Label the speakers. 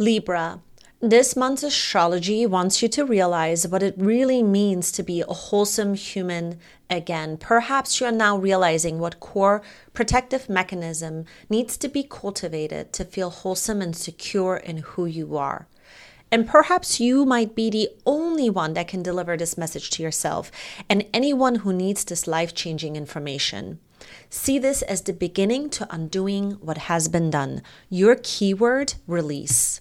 Speaker 1: Libra. This month's astrology wants you to realize what it really means to be a wholesome human again. Perhaps you're now realizing what core protective mechanism needs to be cultivated to feel wholesome and secure in who you are. And perhaps you might be the only one that can deliver this message to yourself and anyone who needs this life changing information. See this as the beginning to undoing what has been done. Your keyword release.